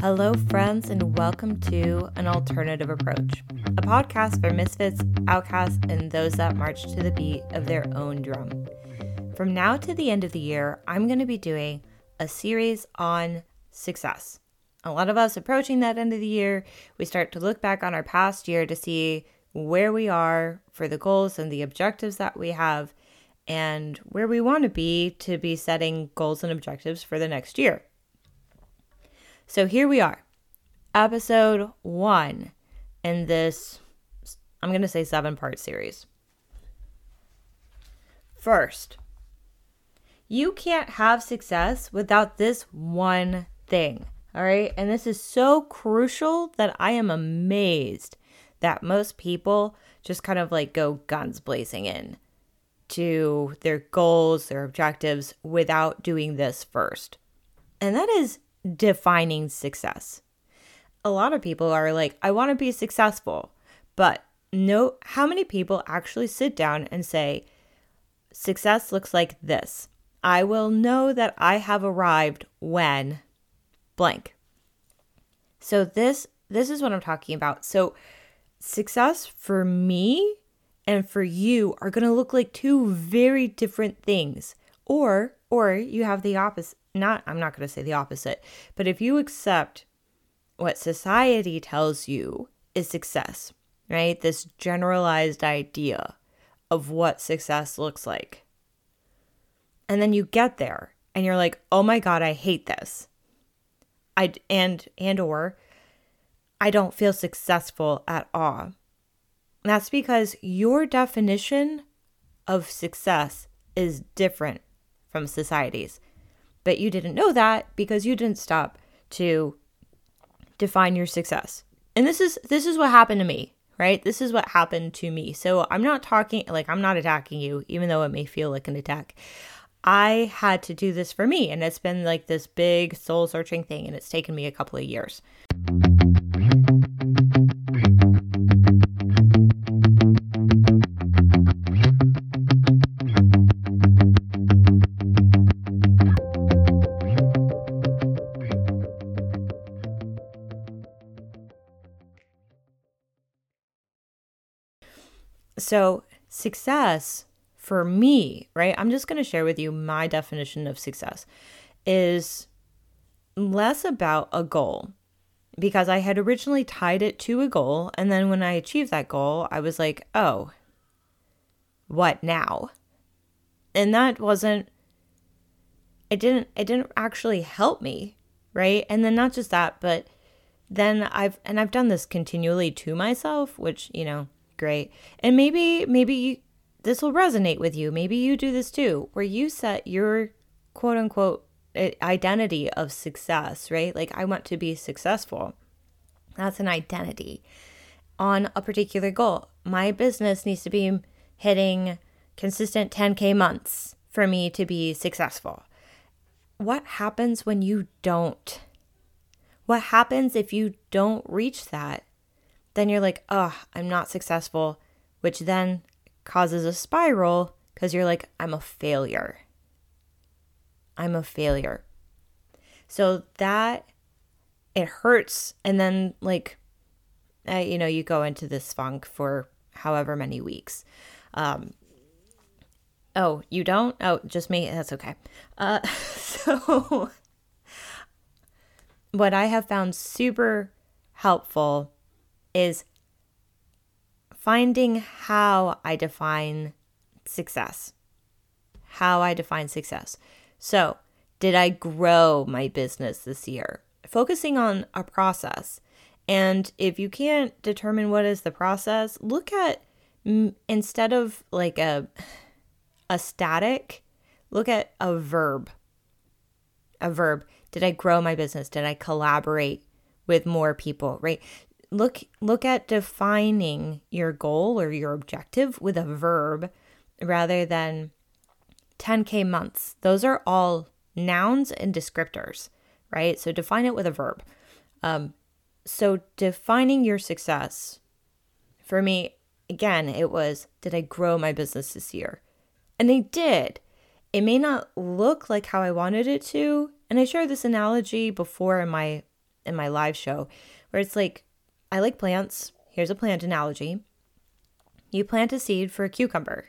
Hello, friends, and welcome to An Alternative Approach, a podcast for misfits, outcasts, and those that march to the beat of their own drum. From now to the end of the year, I'm going to be doing a series on success. A lot of us approaching that end of the year, we start to look back on our past year to see where we are for the goals and the objectives that we have and where we want to be to be setting goals and objectives for the next year. So here we are, episode one in this, I'm going to say seven part series. First, you can't have success without this one thing. All right. And this is so crucial that I am amazed that most people just kind of like go guns blazing in to their goals, their objectives without doing this first. And that is defining success. A lot of people are like, I want to be successful, but no, how many people actually sit down and say, success looks like this? I will know that I have arrived when blank. So this this is what I'm talking about. So success for me and for you are going to look like two very different things. Or or you have the opposite. Not I'm not going to say the opposite, but if you accept what society tells you is success, right? This generalized idea of what success looks like. And then you get there and you're like, "Oh my god, I hate this." I and and or I don't feel successful at all. That's because your definition of success is different from society's. But you didn't know that because you didn't stop to define your success. And this is this is what happened to me, right? This is what happened to me. So I'm not talking like I'm not attacking you even though it may feel like an attack. I had to do this for me and it's been like this big soul searching thing and it's taken me a couple of years. So, success for me, right? I'm just going to share with you my definition of success is less about a goal because I had originally tied it to a goal. And then when I achieved that goal, I was like, oh, what now? And that wasn't, it didn't, it didn't actually help me, right? And then not just that, but then I've, and I've done this continually to myself, which, you know, great. And maybe, maybe you, this will resonate with you. Maybe you do this too, where you set your quote unquote identity of success, right? Like, I want to be successful. That's an identity on a particular goal. My business needs to be hitting consistent 10K months for me to be successful. What happens when you don't? What happens if you don't reach that? Then you're like, oh, I'm not successful, which then causes a spiral because you're like, I'm a failure. I'm a failure. So that it hurts. And then, like, uh, you know, you go into this funk for however many weeks. Um, oh, you don't? Oh, just me? That's okay. Uh, so, what I have found super helpful is finding how I define success. How I define success. So, did I grow my business this year? Focusing on a process. And if you can't determine what is the process, look at instead of like a a static, look at a verb. A verb. Did I grow my business? Did I collaborate with more people, right? Look look at defining your goal or your objective with a verb rather than 10K months. Those are all nouns and descriptors, right? So define it with a verb. Um, so defining your success for me, again, it was did I grow my business this year? And I did. It may not look like how I wanted it to. And I shared this analogy before in my in my live show, where it's like, I like plants. Here's a plant analogy. You plant a seed for a cucumber,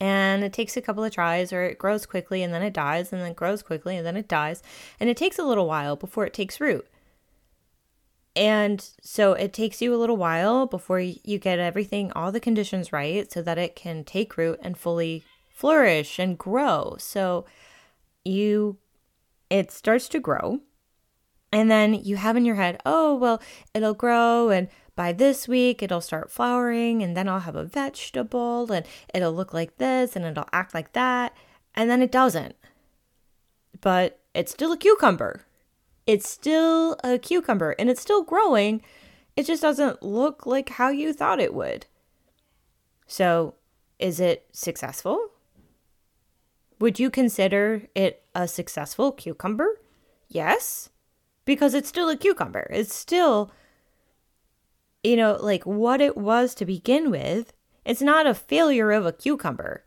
and it takes a couple of tries, or it grows quickly and then it dies, and then it grows quickly and then it dies, and it takes a little while before it takes root. And so it takes you a little while before you get everything, all the conditions right, so that it can take root and fully flourish and grow. So you, it starts to grow. And then you have in your head, oh, well, it'll grow and by this week it'll start flowering and then I'll have a vegetable and it'll look like this and it'll act like that. And then it doesn't. But it's still a cucumber it's still a cucumber and it's still growing. It just doesn't look like how you thought it would. So, is it successful? Would you consider it a successful cucumber? Yes, because it's still a cucumber. It's still, you know, like what it was to begin with. It's not a failure of a cucumber.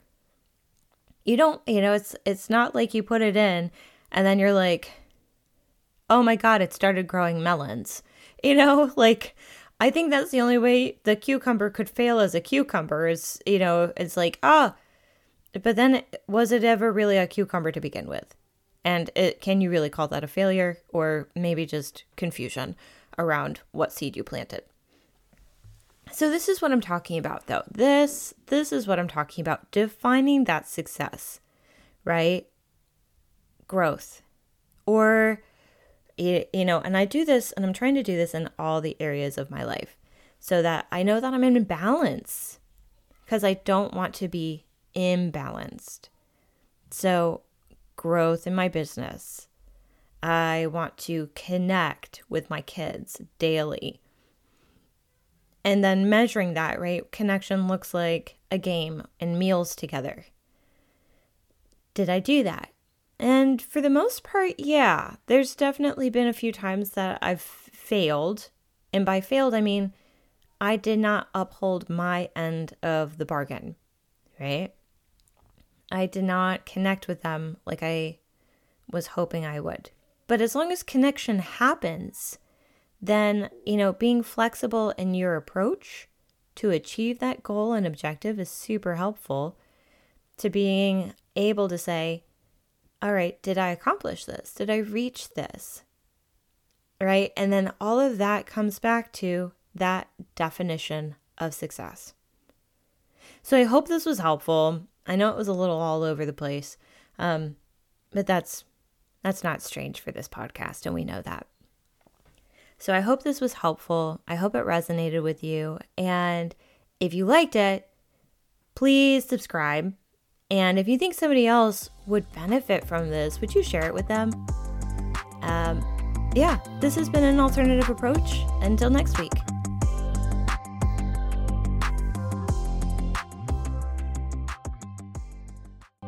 You don't, you know, it's it's not like you put it in and then you're like, oh my God, it started growing melons. You know, like, I think that's the only way the cucumber could fail as a cucumber is, you know, it's like, ah, oh. but then was it ever really a cucumber to begin with? And it, can you really call that a failure or maybe just confusion around what seed you planted? So this is what I'm talking about though. This this is what I'm talking about defining that success, right? Growth or you know, and I do this and I'm trying to do this in all the areas of my life so that I know that I'm in balance because I don't want to be imbalanced. So, growth in my business. I want to connect with my kids daily. And then measuring that, right? Connection looks like a game and meals together. Did I do that? And for the most part, yeah, there's definitely been a few times that I've failed. And by failed, I mean I did not uphold my end of the bargain, right? I did not connect with them like I was hoping I would. But as long as connection happens, then, you know, being flexible in your approach to achieve that goal and objective is super helpful to being able to say, all right, did I accomplish this? Did I reach this? Right? And then all of that comes back to that definition of success. So I hope this was helpful. I know it was a little all over the place, um, but that's that's not strange for this podcast, and we know that. So I hope this was helpful. I hope it resonated with you. And if you liked it, please subscribe and if you think somebody else would benefit from this, would you share it with them? Um, yeah, this has been an alternative approach. Until next week.